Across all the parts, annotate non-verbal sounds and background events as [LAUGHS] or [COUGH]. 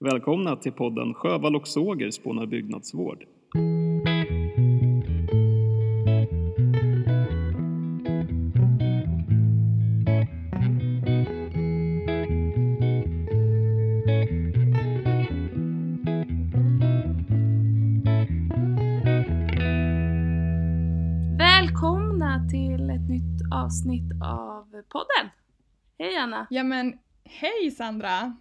Välkomna till podden Sjövall och Såger spånar byggnadsvård. Välkomna till ett nytt avsnitt av podden. Hej Anna! Ja men hej Sandra!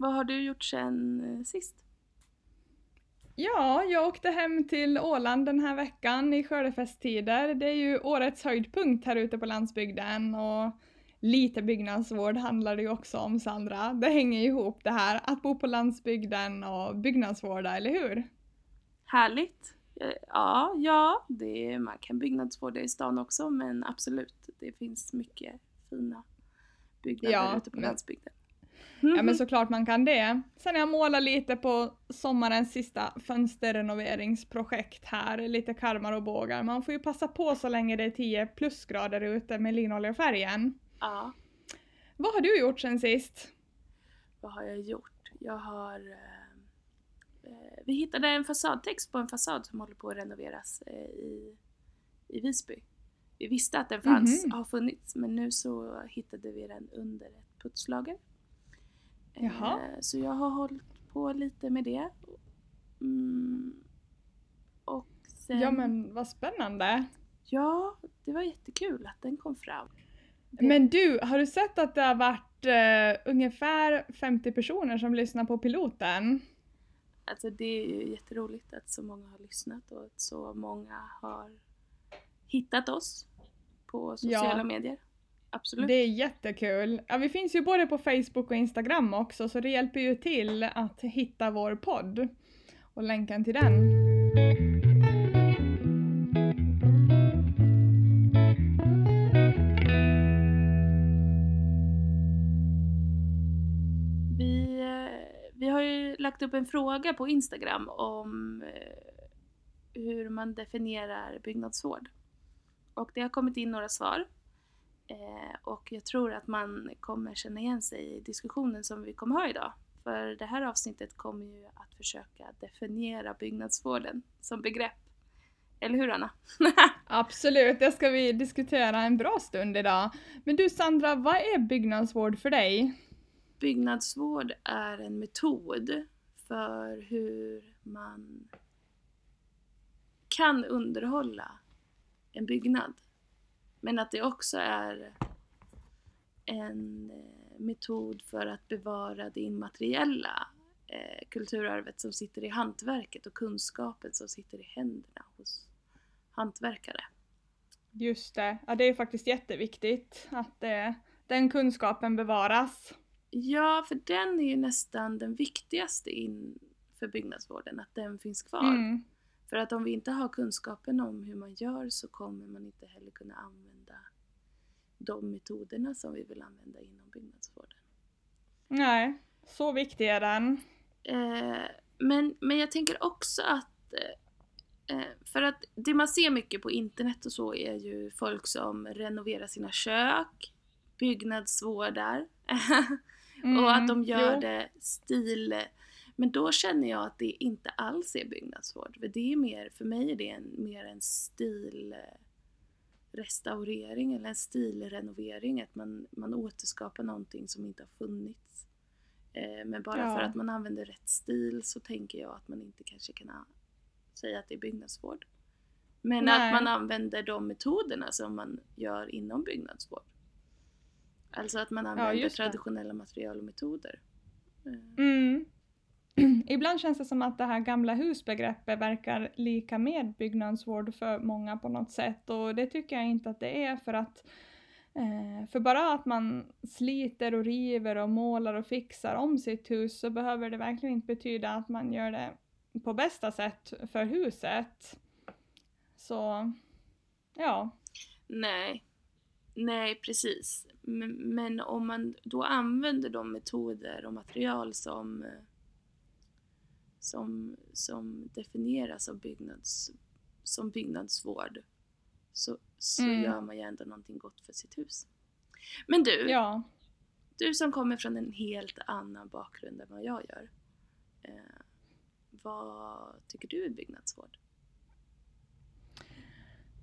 Vad har du gjort sen eh, sist? Ja, jag åkte hem till Åland den här veckan i skördefesttider. Det är ju årets höjdpunkt här ute på landsbygden och lite byggnadsvård handlar det ju också om Sandra. Det hänger ihop det här att bo på landsbygden och byggnadsvårda, eller hur? Härligt! Eh, Ja, ja, det, man kan byggnadsvårda i stan också men absolut, det finns mycket fina byggnader Ja, ute på men- landsbygden. Ja men såklart man kan det. Sen har jag målat lite på sommarens sista fönsterrenoveringsprojekt här, lite karmar och bågar. Man får ju passa på så länge det är 10 plusgrader ute med linoljefärgen. Ja, Vad har du gjort sen sist? vad har jag gjort? Jag har... Eh, eh, vi hittade en fasadtext på en fasad som håller på att renoveras eh, i, i Visby. Vi visste att den fanns, Mhm. har funnits, men nu så hittade vi den under ett puttslager. Eh, Jaha. Så jag har hållit på lite med det. Mm. Och sen... Ja men vad spännande. Ja, det var jättekul att den kom fram. Men du, har du sett att det har varit eh, ungefär 50 personer som lyssnar på piloten? Alltså det är ju jätteroligt att så många har lyssnat och att så många har hittat oss på sociala Ja. medier. Absolut. Det är jättekul. Ja, vi finns ju både på Facebook och Instagram också så det hjälper ju till att hitta vår podd och länken till den. Vi, eh, vi har ju lagt upp en fråga på Instagram om eh, hur man definierar byggnadsvård. Och det har kommit in några svar. Eh, Och jag tror att man kommer känna igen sig i diskussionen som vi kommer ha idag. För det här avsnittet kommer ju att försöka definiera byggnadsvården som begrepp. Eller hur Anna? [LAUGHS] Absolut, det ska vi diskutera en bra stund idag. Men du Sandra, vad är byggnadsvård för dig? Byggnadsvård är en metod för hur man kan underhålla en byggnad. Men att det också är en eh, metod för att bevara det immateriella eh, kulturarvet som sitter i hantverket och kunskapen som sitter i händerna hos hantverkare. Just det, ja det är faktiskt jätteviktigt att eh, den kunskapen bevaras. Ja, för den är ju nästan den viktigaste in för byggnadsvården, att den finns kvar. Mm. För att om vi inte har kunskapen om hur man gör så kommer man inte heller kunna använda de metoderna som vi vill använda inom byggnadsvården. Nej, så viktig är den. Eh, men, men jag tänker också att eh, eh, för att det man ser mycket på internet och så är ju folk som renoverar sina kök, byggnadsvårdar [LAUGHS] och att de gör Mm, jo. det stil men då känner jag att det inte alls är byggnadsvård. För det är mer, för mig är det en, mer en stilrestaurering eller en stilrenovering. Att man, man återskapar någonting som inte har funnits. Eh, men bara Ja. för att man använder rätt stil så tänker jag att man inte kanske kan säga att det är byggnadsvård. Men Nej. att man använder de metoderna som man gör inom byggnadsvård. Alltså att man använder det. traditionella material och metoder. Eh, Mm. [CLEARS THROAT] Ibland känns det som att det här gamla husbegreppet verkar lika med byggnadsvård för många på något sätt och det tycker jag inte att det är för att eh, för bara att man sliter och river och målar och fixar om sitt hus så behöver det verkligen inte betyda att man gör det på bästa sätt för huset. Så ja, Nej, nej precis. Men, men om man då använder de metoder och material som, eh, som, som definieras av byggnads, som byggnadsvård så, så Mm. gör man ju ändå någonting gott för sitt hus. Men du, ja. du som kommer från en helt annan bakgrund än vad jag gör. Eh, vad tycker du är byggnadsvård?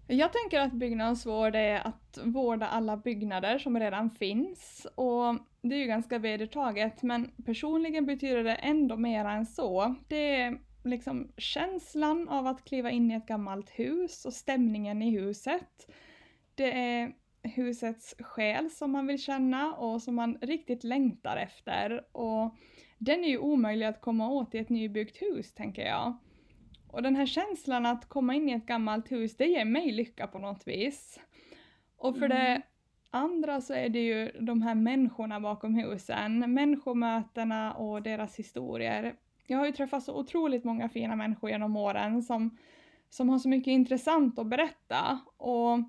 Jag tänker att byggnadsvård är att vårda alla byggnader som redan finns och det är ju ganska vedertaget men personligen betyder det ändå mer än så. Det är liksom känslan av att kliva in i ett gammalt hus och stämningen i huset. Det är husets själ som man vill känna och som man riktigt längtar efter och den är ju omöjlig att komma åt i ett nybyggt hus tänker jag. Och den här känslan att komma in i ett gammalt hus, det ger mig lycka på något vis. Och för mm. det andra så är det ju de här människorna bakom husen, människomötena och deras historier. Jag har ju träffat så otroligt många fina människor genom åren som, som har så mycket intressant att berätta. Och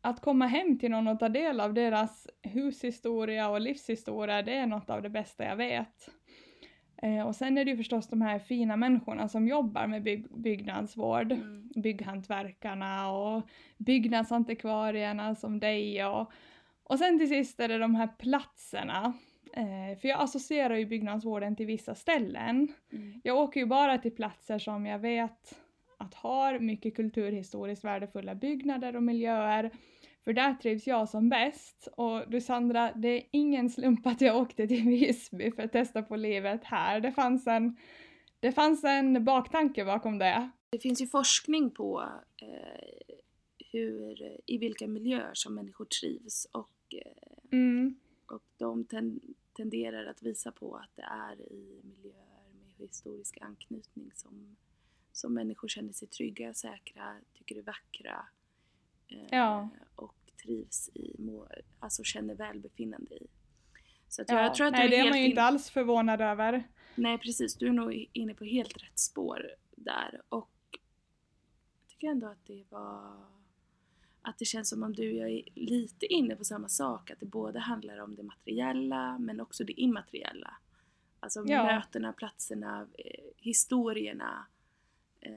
att komma hem till någon och ta del av deras hushistoria och livshistoria, det är något av det bästa jag vet. Eh, och sen är det ju förstås de här fina människorna som jobbar med byg byggnadsvård, mm. bygghantverkarna och byggnadsantikvarierna som dig och, och sen till sist är det de här platserna. Eh, för jag associerar ju byggnadsvården till vissa ställen. Mm. Jag åker ju bara till platser som jag vet att har mycket kulturhistoriskt värdefulla byggnader och miljöer för där trivs jag som bäst. Och du Sandra, det är ingen slump att jag åkte till [LAUGHS] Visby för att testa på livet här. Det fanns en, det fanns en baktanke bakom det. Det finns ju forskning på eh, hur, i vilka miljöer som människor trivs och, mm. och de ten, tenderar att visa på att det är i miljöer med historisk anknytning som, som människor känner sig trygga, säkra, tycker är vackra Eh, ja. och trivs i, alltså känner välbefinnande i. Så att jag, ja, tror att nej, det är man ju inte alls förvånad över. Nej precis, du är nog inne på helt rätt spår där och jag tycker ändå att det var att det känns som om du och jag är lite inne på samma sak, att det både handlar om det materiella men också det immateriella. Alltså ja. mötena, platserna, eh, historierna. Eh,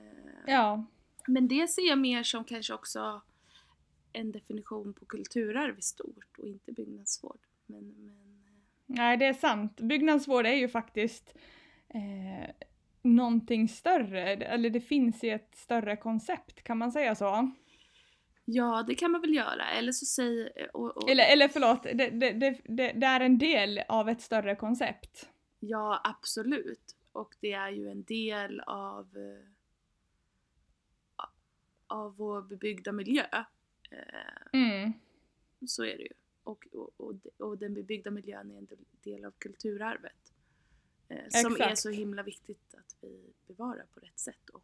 ja. Men det ser jag mer som kanske också en definition på kulturarv i stort och inte byggnadsvård. Men, men... Eh, Nej, det är sant. Byggnadsvård är ju faktiskt eh, någonting större, eller det finns i ett större koncept, kan man säga så? Ja, det kan man väl göra, eller så säger... Och, och... Eller, eller förlåt, det, det, det, det, är en del av ett större koncept. Ja, absolut. Och det är ju en del av, eh, av vår bebyggda miljö. Eh, mm. Så är det ju. Och, och, och, den bebyggda miljön är en del av kulturarvet. Eh, som är så himla viktigt att vi bevarar på rätt sätt. Och,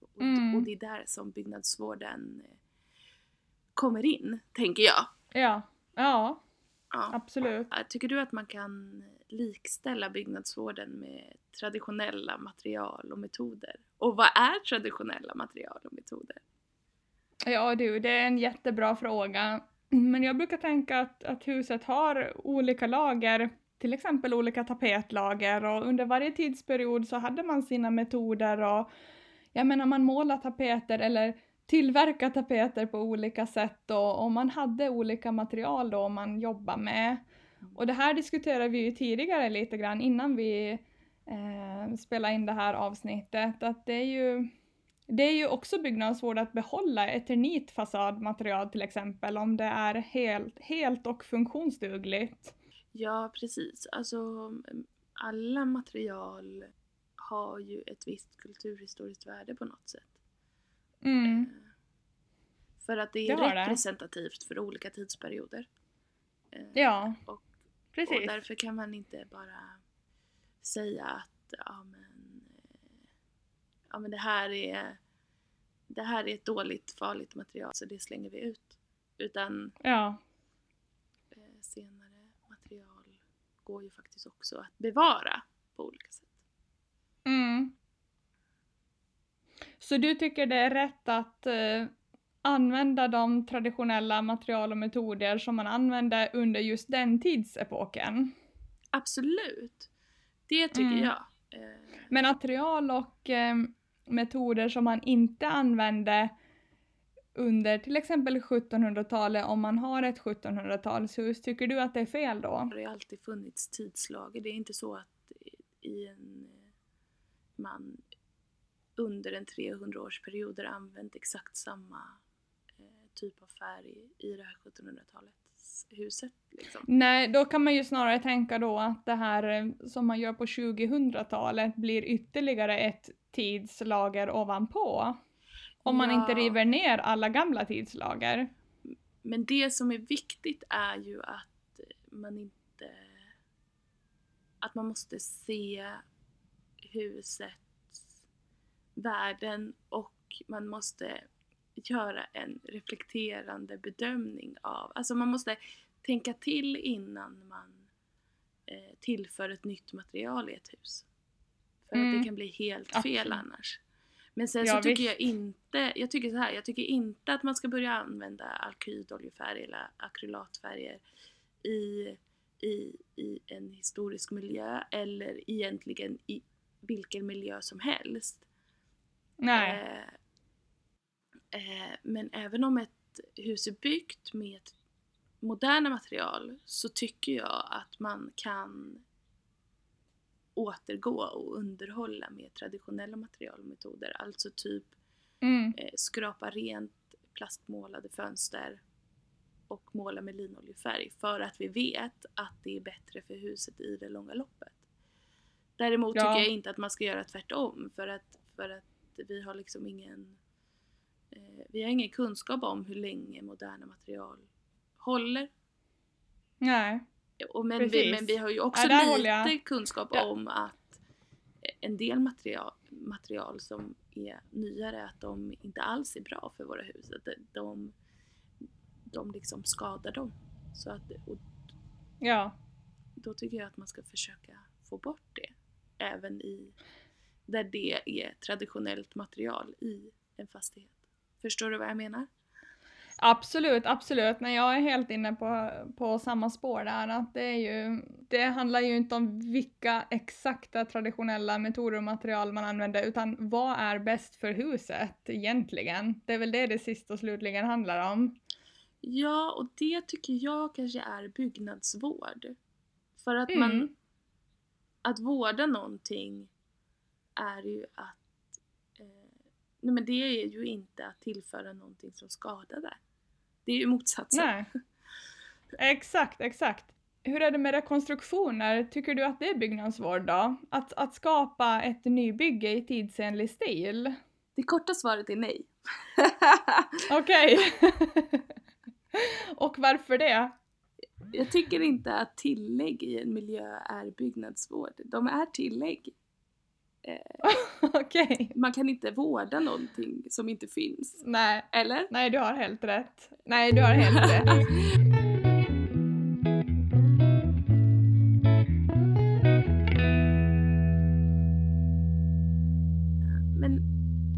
och, mm. och det är där som byggnadsvården eh, kommer in, tänker jag. Ja, ja, ja. absolut. Tycker du att man kan likställa byggnadsvården med traditionella material och metoder? Och vad är traditionella material och metoder? Ja du, det är en jättebra fråga. Men jag brukar tänka att, att huset har olika lager, till exempel olika tapetlager och under varje tidsperiod så hade man sina metoder och jag menar man målar tapeter eller tillverkar tapeter på olika sätt och, och man hade olika material då man jobbar med. Och det här diskuterade vi ju tidigare lite grann innan vi eh, spelade in det här avsnittet, att det är ju det är ju också byggnadsvård att behålla eternit fasadmaterial till exempel om det är helt, helt och funktionsdugligt. Ja, precis. Alltså alla material har ju ett visst kulturhistoriskt värde på något sätt. Mm. Eh, för att det är det representativt det. för olika tidsperioder. Eh, ja, och, precis. Och därför kan man inte bara säga att ja, men, ja men det här är det här är ett dåligt farligt material så det slänger vi ut. Utan ja. eh, senare material går ju faktiskt också att bevara på olika sätt. Mm. Så du tycker det är rätt att eh, använda de traditionella material och metoder som man använde under just den tidsepoken? Absolut. Det tycker mm. jag. Men material och eh, metoder som man inte använde under till exempel 1700-talet om man har ett 1700-talshus. Tycker du att det är fel då? Det har alltid funnits tidslager. Det är inte så att i en, man under en 300-årsperiod har använt exakt samma eh, typ av färg i det här 1700-talets huset. Liksom. Nej, då kan man ju snarare tänka då att det här eh, som man gör på 2000-talet blir ytterligare ett tidslager ovanpå. Om man inte river ner alla gamla tidslager. Men det som är viktigt är ju att man inte... Att man måste se husets värden och man måste göra en reflekterande bedömning av... Alltså man måste tänka till innan man eh, tillför ett nytt material i ett hus. För mm. att det mm. kan bli helt fel Absolut. annars. Men sen ja, så tycker visst. jag inte, jag tycker så här, jag tycker inte att man ska börja använda alkydoljefärg eller akrylatfärger i, i, i en historisk miljö eller egentligen i vilken miljö som helst. Nej. Eh, eh, men även om ett hus är byggt med moderna material så tycker jag att man kan återgå och underhålla med traditionella materialmetoder. Alltså typ mm. eh, skrapa rent plastmålade fönster och måla med linoljefärg för att vi vet att det är bättre för huset i det långa loppet. Däremot ja. tycker jag inte att man ska göra tvärtom för att, för att vi har liksom ingen eh, vi har ingen kunskap om hur länge moderna material håller. Nej. Och men, vi, men vi har ju också ja, lite kunskap ja. om att en del material, material som är nyare, att de inte alls är bra för våra hus. Att de, de liksom skadar dem. Så att, och, ja. Då tycker jag att man ska försöka få bort det. Även i där det är traditionellt material i en fastighet. Förstår du vad jag menar? Absolut, absolut. Men jag är helt inne på, på samma spår där. Att det, är ju, det handlar ju inte om vilka exakta traditionella metoder och material man använder, utan vad är bäst för huset egentligen? Det är väl det det sist och slutligen handlar om. Ja, och det tycker jag kanske är byggnadsvård. För att mm. man... Att vårda någonting är ju att... Eh, nej men det är ju inte att tillföra någonting som skadar det. Det är ju motsatsen. Nej. Exakt, exakt. Hur är det med rekonstruktioner? Tycker du att det är byggnadsvård då? Att, att skapa ett nybygge i tidsenlig stil? Det korta svaret är nej. [LAUGHS] Okej. [LAUGHS] Och varför det? Jag tycker inte att tillägg i en miljö är byggnadsvård. De är tillägg. Eh. [LAUGHS] Okay. Man kan inte vårda någonting som inte finns. Nej. Eller? Nej, du har helt rätt. Nej, du har helt rätt. [LAUGHS] Men,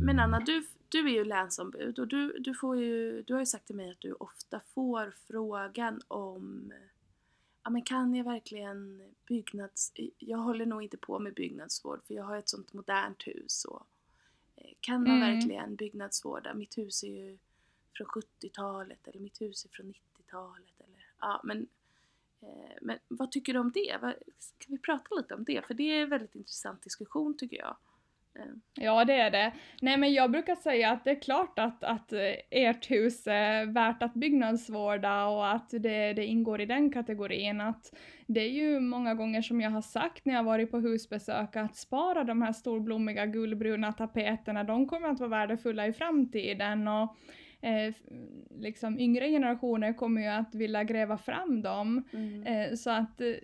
men Anna, du, du är ju länsombud och du, du, får ju, du har ju sagt till mig att du ofta får frågan om ja men kan jag verkligen byggnads... Jag håller nog inte på med byggnadsvård för jag har ett sånt modernt hus och eh, kan man mm. verkligen byggnadsvårda? Mitt hus är ju från 70-talet eller mitt hus är från 90-talet eller ja men eh, men vad tycker du om det? Kan vi prata lite om det? För det är en väldigt intressant diskussion tycker jag. Ja, det är det. Nej, men jag brukar säga att det är klart att, att ert hus är värt att byggnadsvårda och att det, det ingår i den kategorin. Att det är ju många gånger som jag har sagt när jag varit på husbesök att spara de här storblommiga gulbruna tapeterna, de kommer att vara värdefulla i framtiden. Och eh, liksom yngre generationer kommer ju att vilja gräva fram dem. Mm. Eh, så att eh,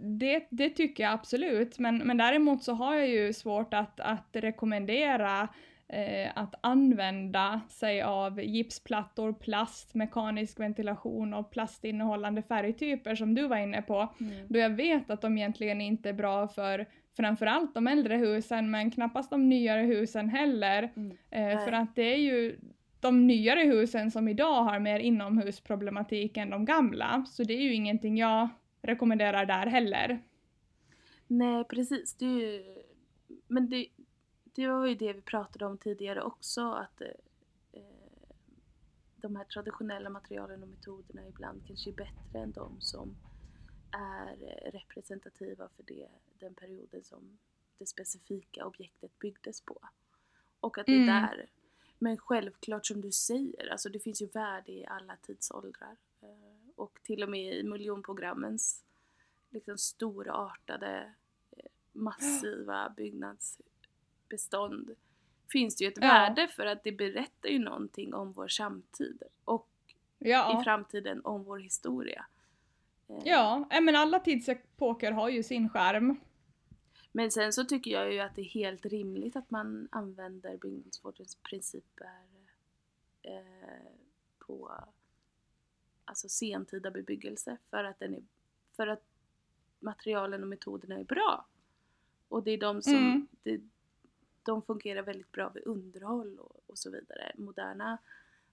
det, det tycker jag absolut, men, men däremot så har jag ju svårt att, att rekommendera eh, att använda sig av gipsplattor, plast, mekanisk ventilation och plastinnehållande färgtyper som du var inne på, mm. då jag vet att de egentligen inte är bra för framförallt de äldre husen men knappast de nyare husen heller. Mm. Eh, för att det är ju de nyare husen som idag har mer inomhusproblematik än de gamla, så det är ju ingenting jag rekommenderar där heller. Nej precis, det är ju, men det, det var ju det vi pratade om tidigare också att eh, de här traditionella materialen och metoderna ibland kanske är bättre än de som är eh, representativa för det, den perioden som det specifika objektet byggdes på. Och att det är Mm. där. Men självklart som du säger, alltså det finns ju värde i alla tidsåldrar. Eh, Och till och med i miljonprogrammens liksom storartade, eh, massiva [GASPS] byggnadsbestånd finns det ju ett Ja. värde för att det berättar ju någonting om vår samtid och i Ja, framtiden om vår historia. Eh, ja. äh, men alla tidsepoker har ju sin skärm. Men sen så tycker jag ju att det är helt rimligt att man använder byggnadsvårdens principer eh, på alltså sentida bebyggelse för att, den är, för att materialen och metoderna är bra. Och det är de som Mm. det, de fungerar väldigt bra vid underhåll och, och så vidare. Moderna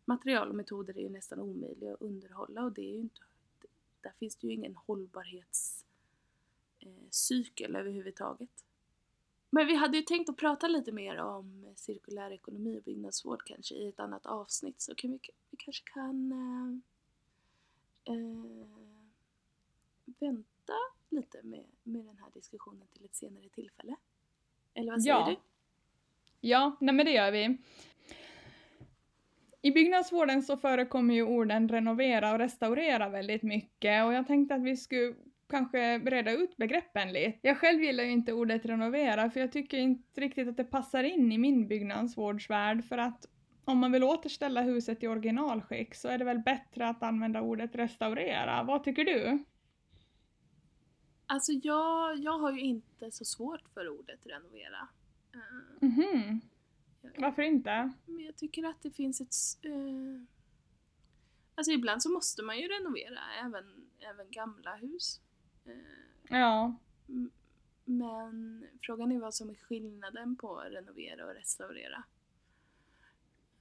material och metoder är ju nästan omöjliga att underhålla och det är ju inte, där finns det ju ingen hållbarhets eh, överhuvudtaget. Men vi hade ju tänkt att prata lite mer om cirkulär ekonomi och byggnadsvård kanske i ett annat avsnitt så kan vi, vi kanske kan eh, eh, vänta lite med, med den här diskussionen till ett senare tillfälle. Eller vad säger Ja. du? Ja, nej men det gör vi. I byggnadsvården så förekommer ju orden renovera och restaurera väldigt mycket och jag tänkte att vi skulle kanske reda ut begreppen lite. Jag själv gillar ju inte ordet renovera för jag tycker inte riktigt att det passar in i min byggnadsvårdsvärld för att om man vill återställa huset i originalskick så är det väl bättre att använda ordet restaurera. Vad tycker du? Alltså jag, jag har ju inte så svårt för ordet renovera. Eh, Mhm. Varför inte? Men jag tycker att det finns ett... Eh, alltså ibland så måste man ju renovera även, även gamla hus. Eh, Ja. men frågan är vad som är skillnaden på att renovera och restaurera.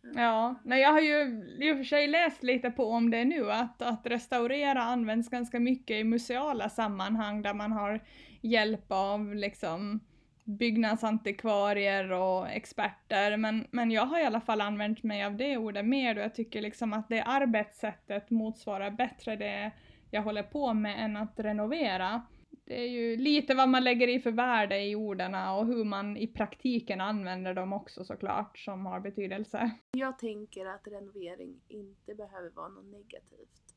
Ja, nej jag har ju i och för sig läst lite på om det nu, att, att restaurera används ganska mycket i museala sammanhang där man har hjälp av liksom byggnadsantikvarier och experter, men, men jag har i alla fall använt mig av det ordet mer och jag tycker liksom att det arbetssättet motsvarar bättre det jag håller på med än att renovera. Det är ju lite vad man lägger i för värde i orden och hur man i praktiken använder dem också såklart som har betydelse. Jag tänker att renovering inte behöver vara något negativt.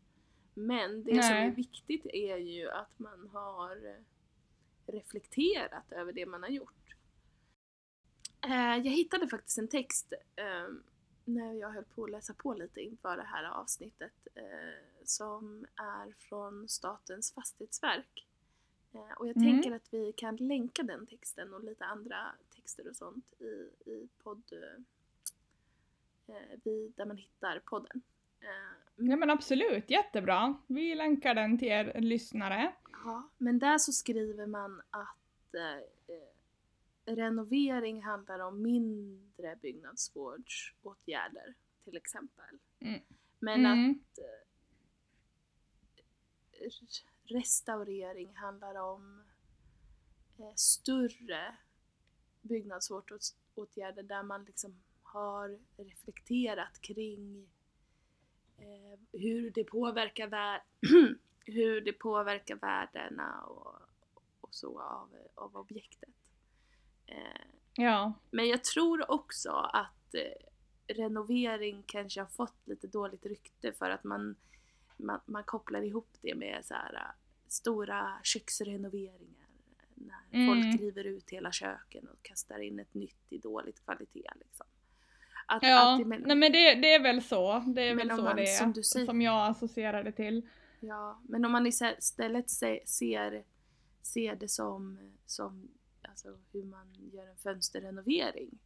Men det som Nej. är viktigt är ju att man har eh, reflekterat över det man har gjort. Eh, Jag hittade faktiskt en text eh, när jag höll på att läsa på lite inför det här avsnittet eh, som är från Statens fastighetsverk. Eh, Och jag Mm. tänker att vi kan länka den texten och lite andra texter och sånt i, i podd eh, vid, där man hittar podden. Eh, Ja men absolut, jättebra. Vi länkar den till er lyssnare. Ja, men där så skriver man att eh, eh, renovering handlar om mindre byggnadsvårdsåtgärder till exempel. Mm. Men att Mm. r- restaurering handlar om eh, större byggnadsvårdsåtgärder där man liksom har reflekterat kring eh, hur det påverkar vär- [CLEARS THROAT] hur det påverkar värdena och, och så av, av objektet. Eh, Ja. men jag tror också att eh, renovering kanske har fått lite dåligt rykte för att man, man, man kopplar ihop det med så här, eh, stora köksrenoveringar. När Mm. folk river ut hela köken och kastar in ett nytt i dåligt kvalitet. Liksom. Att, Ja, att det men- nej men det, det är väl så. Det är väl så man, det är. som säger- Som jag associerar det till. Ja, men om man istället se- ser, ser det som, som alltså hur man gör en fönsterrenovering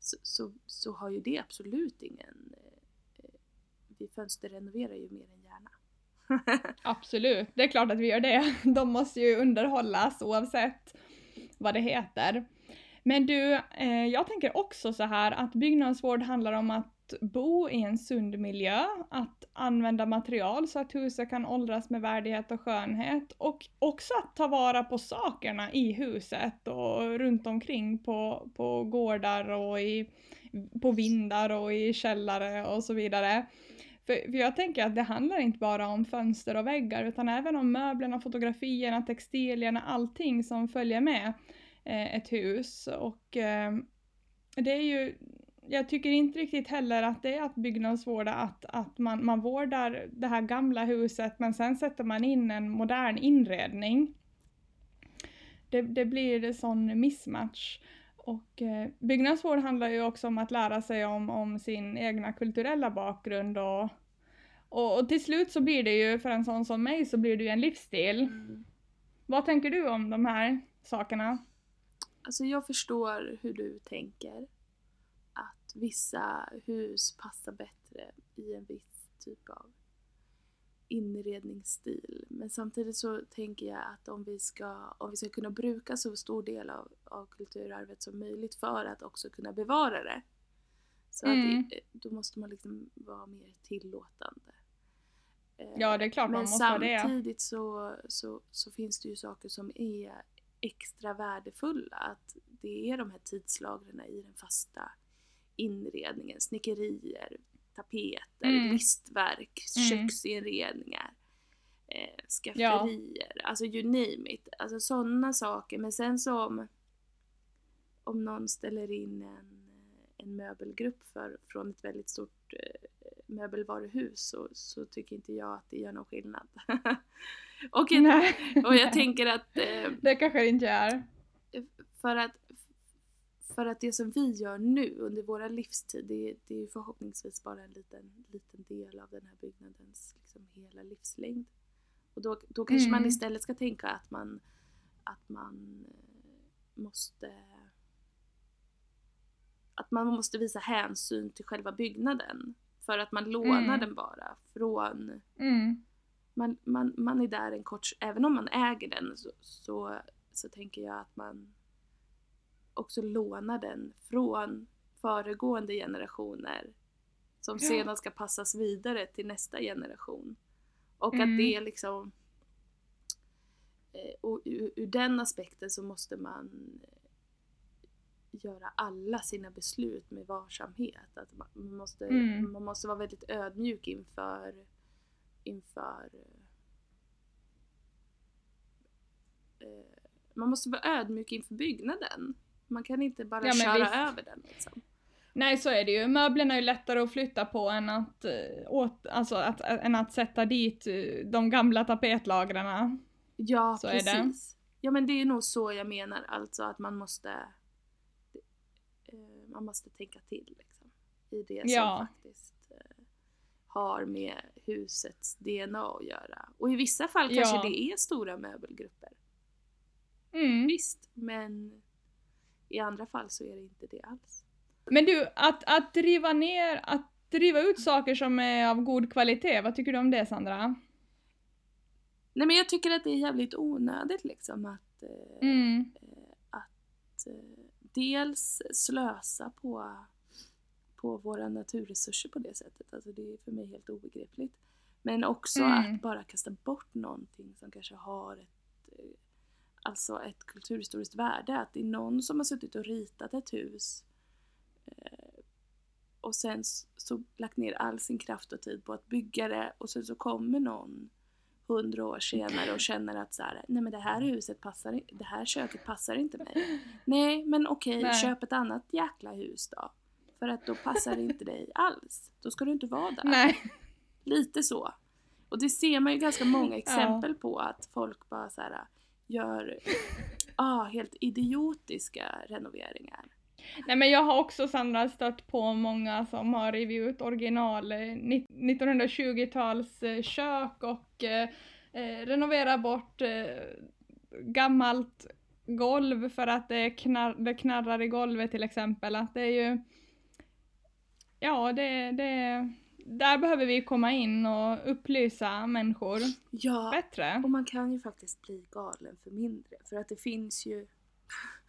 så, så, så har ju det absolut ingen... eh, Vi fönsterrenoverar ju mer än. [LAUGHS] Absolut, det är klart att vi gör det. [LAUGHS] De måste ju underhållas oavsett vad det heter. Men du, eh, jag tänker också så här att byggnadsvård handlar om att bo i en sund miljö, att använda material så att huset kan åldras med värdighet och skönhet och också att ta vara på sakerna i huset och runt omkring på, på gårdar och i, på vindar och i källare och så vidare. För, för jag tänker att det handlar inte bara om fönster och väggar utan även om möblerna, fotografierna, textilierna, allting som följer med eh, ett hus. Och eh, det är ju, jag tycker inte riktigt heller att det är att byggnadsvårda, att, att man, man vårdar det här gamla huset men sen sätter man in en modern inredning. Det, det blir en sån mismatch. Och eh, byggnadsvård handlar ju också om att lära sig om, om sin egna kulturella bakgrund och, och, och, till slut så blir det ju, för en sån som mig, så blir det ju en livsstil. Mm. Vad tänker du om de här sakerna? Alltså jag förstår hur du tänker. Att vissa hus passar bättre i en viss typ av inredningsstil. Men samtidigt så tänker jag att om vi ska, om vi ska kunna bruka så stor del av, av kulturarvet som möjligt för att också kunna bevara det. Så mm. att då måste man liksom vara mer tillåtande. Eh, ja, det är klart man måste vara det. Men samtidigt så, så, så finns det ju saker som är extra värdefulla. Att det är de här tidslagren i den fasta inredningen, snickerier, tapeter, mm. listverk, mm. köksinredningar, eh, skafferier, ja. alltså you name it. Alltså sådana saker. Men sen så om, om någon ställer in en, en möbelgrupp för, från ett väldigt stort eh, möbelvaruhus så, så tycker inte jag att det gör någon skillnad. [LAUGHS] och, jag, [LAUGHS] och jag tänker att... Eh, det kanske det inte är. För att för att det som vi gör nu under våra livstid, det, det är ju förhoppningsvis bara en liten, liten del av den här byggnadens liksom hela livslängd. Och då, då kanske mm. man istället ska tänka att man, att man eh, måste att man måste visa hänsyn till själva byggnaden. För att man lånar mm. den bara från... Mm. Man, man, man är där en kort... Även om man äger den så, så, så tänker jag att man också låna den från föregående generationer som ja. sedan ska passas vidare till nästa generation. Och mm. att det liksom eh, och ur, ur den aspekten så måste man eh, göra alla sina beslut med varsamhet. Att man måste, mm. man måste vara väldigt ödmjuk inför, inför eh, man måste vara ödmjuk inför byggnaden. Man kan inte bara ja, köra visst. över den liksom. Nej så är det ju. Möblerna är ju lättare att flytta på än att, äh, åt, alltså att, äh, än att sätta dit äh, de gamla tapetlagren. Ja så precis. Ja men det är nog så jag menar alltså att man måste man måste tänka till liksom. I det ja. som faktiskt har med husets DNA att göra. Och i vissa fall kanske ja. det är stora möbelgrupper. Mm. Visst, men i andra fall så är det inte det alls. Men du, att, att driva ner, att driva ut saker som är av god kvalitet, vad tycker du om det Sandra? Nej men jag tycker att det är jävligt onödigt liksom att, eh, mm. eh, att eh, dels slösa på, på våra naturresurser på det sättet. Alltså det är för mig helt obegripligt. Men också mm. att bara kasta bort någonting som kanske har ett alltså ett kulturhistoriskt värde. Att det är någon som har suttit och ritat ett hus eh, och sen så lagt ner all sin kraft och tid på att bygga det och sen så kommer någon hundra år senare och känner att så här, nej men det här huset passar det här köket passar inte mig. Nej men okej, nej. köp ett annat jäkla hus då. För att då passar det inte dig alls. Då ska du inte vara där. Nej. Lite så. Och det ser man ju ganska många exempel ja. på att folk bara så här gör ah, helt idiotiska renoveringar. Nej men jag har också Sandra stött på många som har rivit ut original eh, 1920-tals eh, kök och eh, eh, renoverat bort eh, gammalt golv för att det, knarr, det knarrar i golvet till exempel. Att det är ju Ja, det, det, där behöver vi komma in och upplysa människor ja, bättre. och man kan ju faktiskt bli galen för mindre. För att det finns ju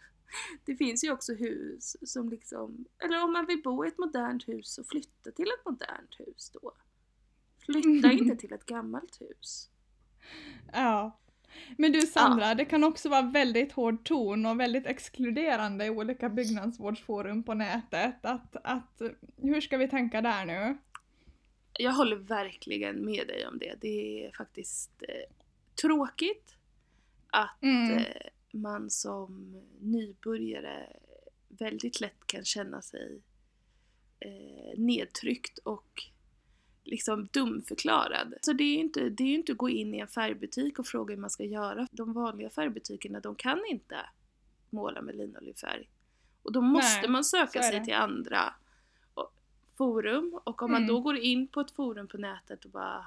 [LAUGHS] det finns ju också hus som liksom, eller om man vill bo i ett modernt hus så flytta till ett modernt hus då. Flytta inte [LAUGHS] till ett gammalt hus. Ja. Men du Sandra, ja. det kan också vara väldigt hård ton och väldigt exkluderande i olika byggnadsvårdsforum på nätet. Att, att, hur ska vi tänka där nu? Jag håller verkligen med dig om det. Det är faktiskt eh, tråkigt att Mm. eh, man som nybörjare väldigt lätt kan känna sig eh, nedtryckt och liksom dumförklarad. Så det är ju inte, det är inte att gå in i en färgbutik och fråga hur man ska göra. De vanliga färgbutikerna, de kan inte måla med linoljefärg. Och då måste Nej, man söka sig till andra forum och om man Mm. då går in på ett forum på nätet och bara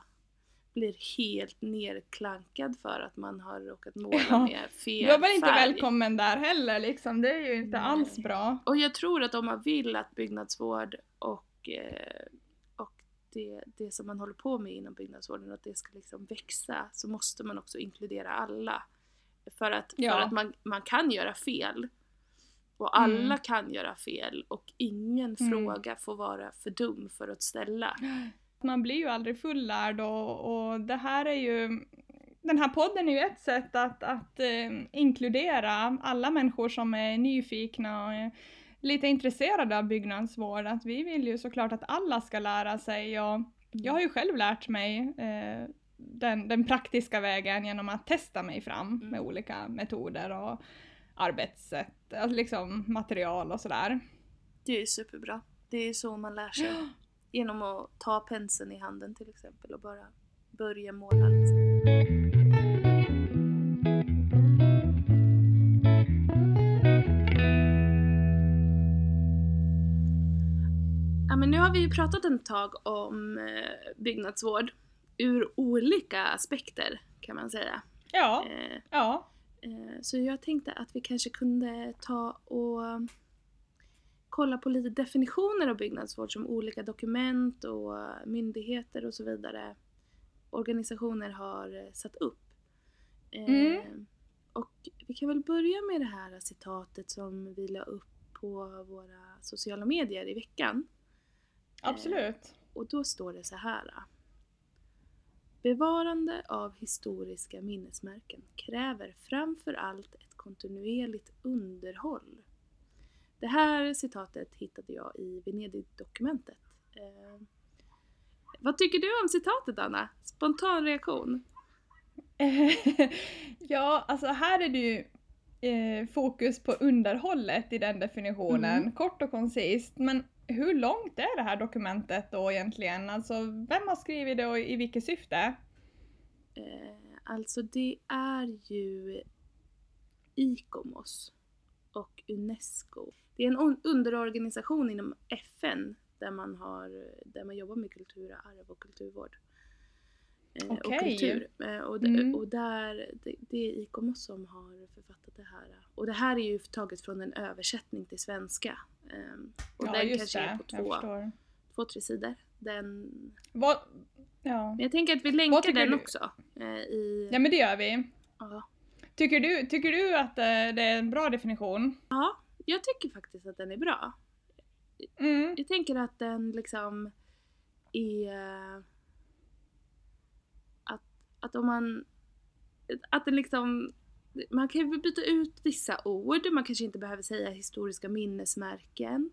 blir helt nerklankad för att man har råkat måla Ja, med fel Du är väl inte färg. välkommen där heller liksom, det är ju inte Nej. alls bra. Och jag tror att om man vill att byggnadsvård och, eh, och det, det som man håller på med inom byggnadsvården, att det ska liksom växa, så måste man också inkludera alla. För att, Ja. för att man, man kan göra fel. Och alla Mm. kan göra fel och ingen Mm. fråga får vara för dum för att ställa. [GASPS] Man blir ju aldrig fullärd och, och det här är ju den här podden är ju ett sätt att, att eh, inkludera alla människor som är nyfikna och är lite intresserade av byggnadsvård. Att vi vill ju såklart att alla ska lära sig och jag har ju själv lärt mig eh, den, den praktiska vägen genom att testa mig fram Mm. med olika metoder och arbetssätt, alltså liksom material och sådär. Det är superbra. Det är så man lär sig. [GASPS] Genom att ta penseln i handen till exempel och bara börja måla. Ja, men nu har vi ju pratat ett tag om eh, byggnadsvård ur olika aspekter kan man säga. Ja, Eh, ja. Eh, Så jag tänkte att vi kanske kunde ta och kolla på lite definitioner av byggnadsvård som olika dokument och myndigheter och så vidare organisationer har eh, satt upp. Eh, Mm. Och vi kan väl börja med det här citatet som vi la upp på våra sociala medier i veckan. Absolut. Och då står det så här. Bevarande av historiska minnesmärken kräver framför allt ett kontinuerligt underhåll. Det här citatet hittade jag i Venedig-dokumentet. Eh, vad tycker du om citatet Anna? Spontan reaktion? [LAUGHS] ja, alltså här är det ju eh, fokus på underhållet i den definitionen, Mm. kort och koncist. Men hur långt är det här dokumentet då egentligen? Alltså vem har skrivit det och i vilket syfte? Eh, alltså det är ju ICOMOS och UNESCO. Det är en underorganisation inom FN där man, har, där man jobbar med kulturarv och kulturvård. Eh, och Okej. kultur. Eh, och, Mm. och där, det, det är ICOMOS som har författat det här. Och det här är ju taget från en översättning till svenska. Eh, och ja, den just kanske det. är på två, två, tre sidor. Den, Vad, ja. men jag tänker att vi länkar den du? också. Eh, i, ja, men det gör vi. ja. Tycker du, tycker du att eh, det är en bra definition? Ja, jag tycker faktiskt att den är bra. Mm. Jag tänker att den liksom är... Att, om man... Att den liksom... Man kan ju byta ut vissa ord, man kanske inte behöver säga historiska minnesmärken.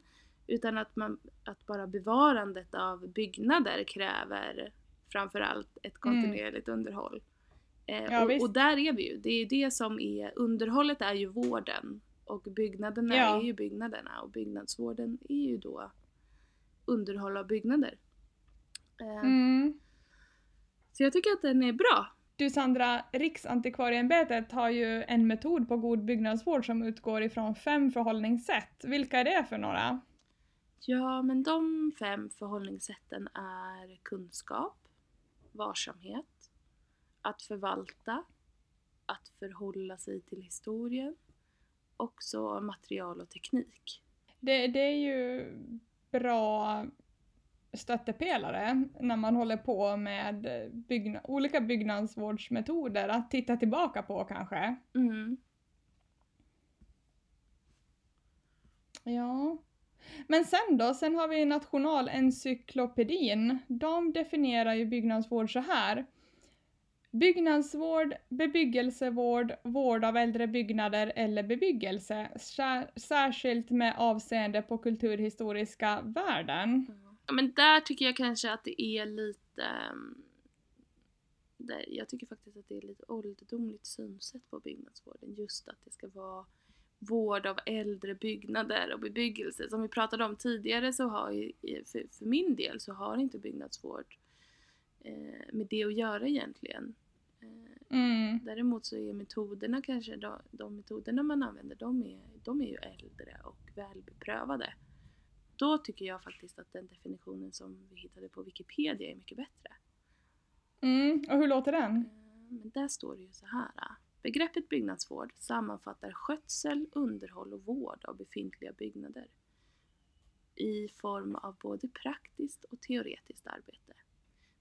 Utan att, man, att bara bevarandet av byggnader kräver framförallt ett kontinuerligt underhåll. Eh, Ja, och, och där är vi ju. Det är det som är, underhållet är ju vården. Och byggnaderna Ja. är ju byggnaderna och byggnadsvården är ju då underhåll av byggnader. Eh, Mm. Så jag tycker att den är bra. Du Sandra, Riksantikvarieämbetet har ju en metod på god byggnadsvård som utgår ifrån fem förhållningssätt. Vilka är det för några? Ja, men de fem förhållningssätten är kunskap, varsamhet, att förvalta, att förhålla sig till historien och så material och teknik. Det, det är ju bra stöttepelare när man håller på med bygna- olika byggnadsvårdsmetoder att titta tillbaka på kanske. Mm. Ja. Men sen då, sen har vi Nationalencyklopedin. De definierar ju byggnadsvård så här. Byggnadsvård, bebyggelsevård, vård av äldre byggnader eller bebyggelse, sär- särskilt med avseende på kulturhistoriska värden. Men där tycker jag kanske att det är lite... ehm, Där, jag tycker faktiskt att det är lite ålderdomligt synsätt på byggnadsvården. Just att det ska vara vård av äldre byggnader och bebyggelse. Som vi pratade om tidigare så har för, min del så har inte byggnadsvård eh, med det att göra egentligen. Eh, Mm. Däremot så är metoderna kanske, de, de metoderna man använder, de är, de är ju äldre och välbeprövade. Då tycker jag faktiskt att den definitionen som vi hittade på Wikipedia är mycket bättre. Mm. Och hur låter den? Eh, Men där står det ju så här. eh, Begreppet byggnadsvård sammanfattar skötsel, underhåll och vård av befintliga byggnader i form av både praktiskt och teoretiskt arbete.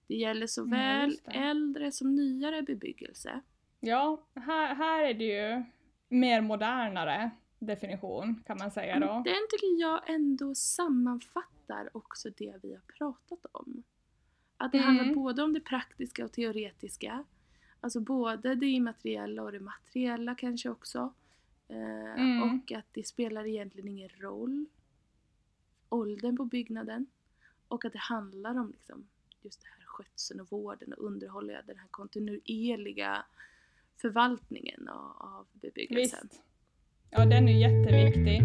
Det gäller såväl just det. äldre som nyare bebyggelse. Ja, här, här är det ju mer modernare definition kan man säga då. Den tycker jag ändå sammanfattar också det vi har pratat om. Att det Mm. handlar både om det praktiska och teoretiska. Alltså både det immateriella och det materiella kanske också. Eh, Mm. Och att det spelar egentligen ingen roll åldern på byggnaden. Och att det handlar om liksom just det här skötseln och vården och underhållet, den här kontinuerliga förvaltningen av, av bebyggelsen. Visst. Ja, den är jätteviktig.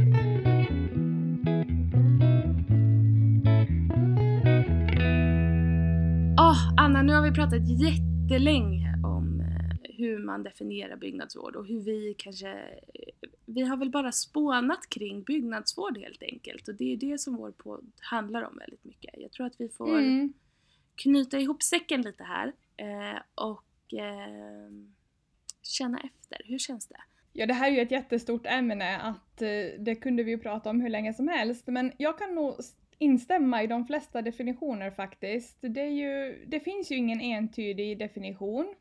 Åh, Anna, nu har vi pratat jättelänge om eh, hur man definierar byggnadsvård och hur vi kanske... eh, Vi har väl bara spånat kring byggnadsvård helt enkelt och det är det som vår podd handlar om väldigt mycket. Jag tror att vi får Mm. knyta ihop säcken lite här eh, och känna efter. Hur känns det? Ja, det här är ju ett jättestort ämne att eh, det kunde vi ju prata om hur länge som helst, men jag kan nog instämma i de flesta definitioner faktiskt. Det, är ju, det finns ju ingen entydig definition,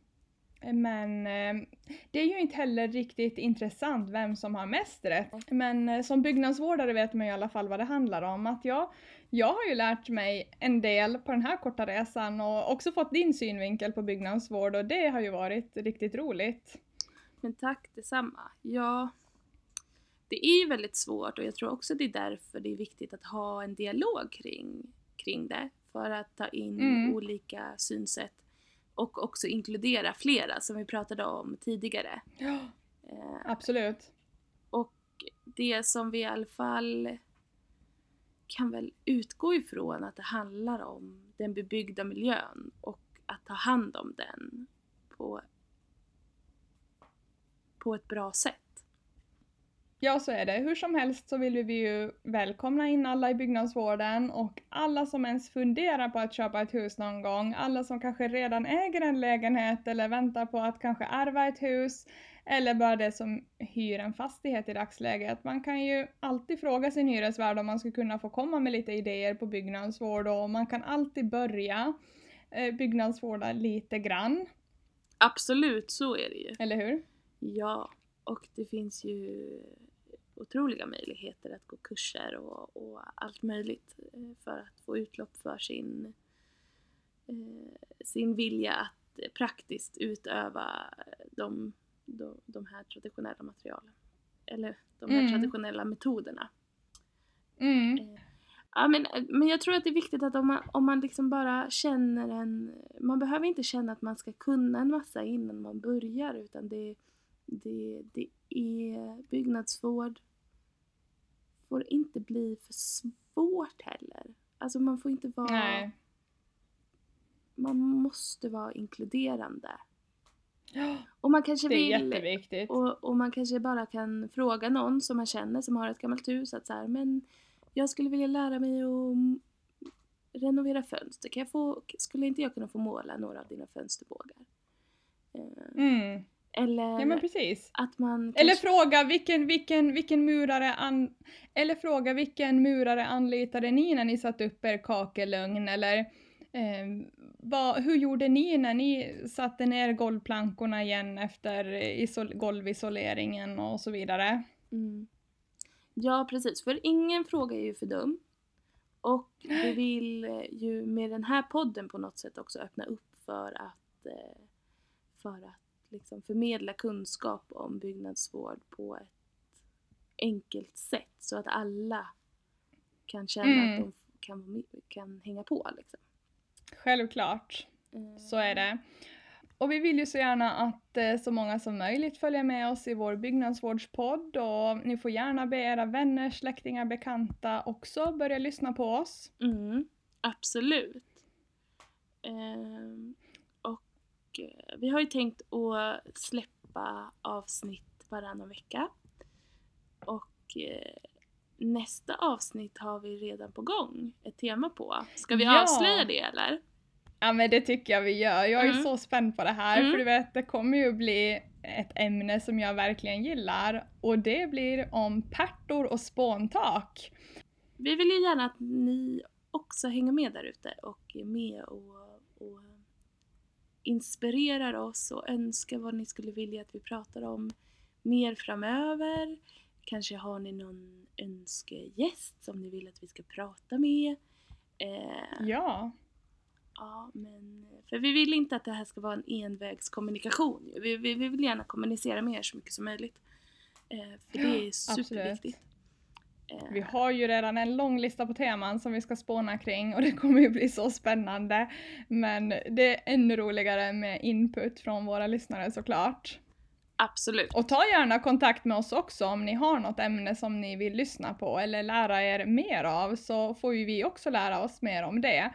men eh, det är ju inte heller riktigt intressant vem som har mest rätt. Men eh, som byggnadsvårdare vet man ju i alla fall vad det handlar om. Att jag, jag har ju lärt mig en del på den här korta resan och också fått din synvinkel på byggnadsvård och det har ju varit riktigt roligt. Men tack detsamma. Ja, det är ju väldigt svårt och jag tror också det är därför det är viktigt att ha en dialog kring, kring det. För att ta in Mm. olika synsätt och också inkludera flera som vi pratade om tidigare. Ja, Eh, absolut. och det som vi i alla fall kan väl utgå ifrån att det handlar om den bebyggda miljön och att ta hand om den på, på ett bra sätt. Ja, så är det. Hur som helst så vill vi ju välkomna in alla i byggnadsvården och alla som ens funderar på att köpa ett hus någon gång, alla som kanske redan äger en lägenhet eller väntar på att kanske ärva ett hus eller bara det som hyr en fastighet i dagsläget. Man kan ju alltid fråga sin hyresvärd om man ska kunna få komma med lite idéer på byggnadsvård och man kan alltid börja eh, byggnadsvårda lite grann, Absolut, så är det ju. eller hur? Ja, och det finns ju otroliga möjligheter att gå kurser och, och allt möjligt eh, för att få utlopp för sin, eh, sin vilja att praktiskt utöva de, de, de här traditionella materialen. Eller de här Mm. traditionella metoderna. Mm. Ja, men, men jag tror att det är viktigt att om man, om man liksom bara känner en... Man behöver inte känna att man ska kunna en massa innan man börjar utan det, det, det är byggnadsvård får inte bli för svårt heller. Alltså man får inte vara... Nej. Man måste vara inkluderande. Och man kanske det är vill... jätteviktigt. Och, och man kanske bara kan fråga någon som man känner som har ett gammalt hus att så här, men jag skulle vilja lära mig att renovera fönster. Kan jag få, skulle inte jag kunna få måla några av dina fönsterbågar? Eh, Mm. Eller Ja men precis. att man Eller kanske- fråga vilken, vilken, vilken murare an, Eller fråga vilken murare anlitade ni när ni satte upp er kakelugn eller eh, vad, hur gjorde ni när ni satte ner golvplankorna igen efter isol, golvisoleringen och så vidare. Mm. Ja, precis. För ingen fråga är ju för dum. Och vi [GASPS] vill eh, ju med den här podden på något sätt också öppna upp för att, eh, för att liksom förmedla kunskap om byggnadsvård på ett enkelt sätt så att alla kan känna Mm. att de kan, kan hänga på liksom. Självklart, Eh, så är det. Och vi vill ju så gärna att eh, så många som möjligt följer med oss i vår byggnadsvårdspodd och ni får gärna be era vänner, släktingar, bekanta också börja lyssna på oss. Mm, absolut. Eh, vi har ju tänkt att släppa avsnitt varannan vecka. Och eh, nästa avsnitt har vi redan på gång ett tema på. Ska vi Ja. avslöja det eller? Ja men det tycker jag vi gör. Jag är Mm. så spänd på det här Mm. för du vet det kommer ju bli ett ämne som jag verkligen gillar och det blir om pärtor och spåntak. Vi vill ju gärna att ni också hänger med där ute och är med och, och inspirerar oss och önskar vad ni skulle vilja att vi pratar om mer framöver. Kanske har ni någon önskegäst som ni vill att vi ska prata med. Eh, Ja, ja, men, för vi vill inte att det här ska vara en envägskommunikation. Vi, vi, vi vill gärna kommunicera med er så mycket som möjligt. Eh, för det är superviktigt. Eh, vi har ju redan en lång lista på teman som vi ska spåna kring och det kommer ju bli så spännande. Men det är ännu roligare med input från våra lyssnare såklart. Absolut. Och ta gärna kontakt med oss också om ni har något ämne som ni vill lyssna på eller lära er mer av så får ju vi också lära oss mer om det.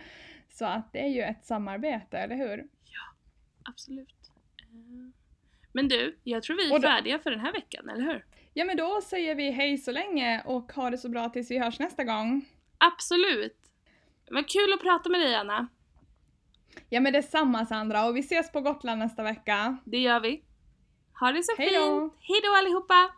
Så att det är ju ett samarbete, eller hur? Absolut. Eh, Men du, jag tror vi är då- färdiga för den här veckan, eller hur? Ja men då säger vi hej så länge och ha det så bra tills vi hörs nästa gång. Absolut. Vad kul att prata med dig Anna. Ja men detsamma Sandra och vi ses på Gotland nästa vecka. Det gör vi. Ha det så Hej då. fint. Hej då allihopa!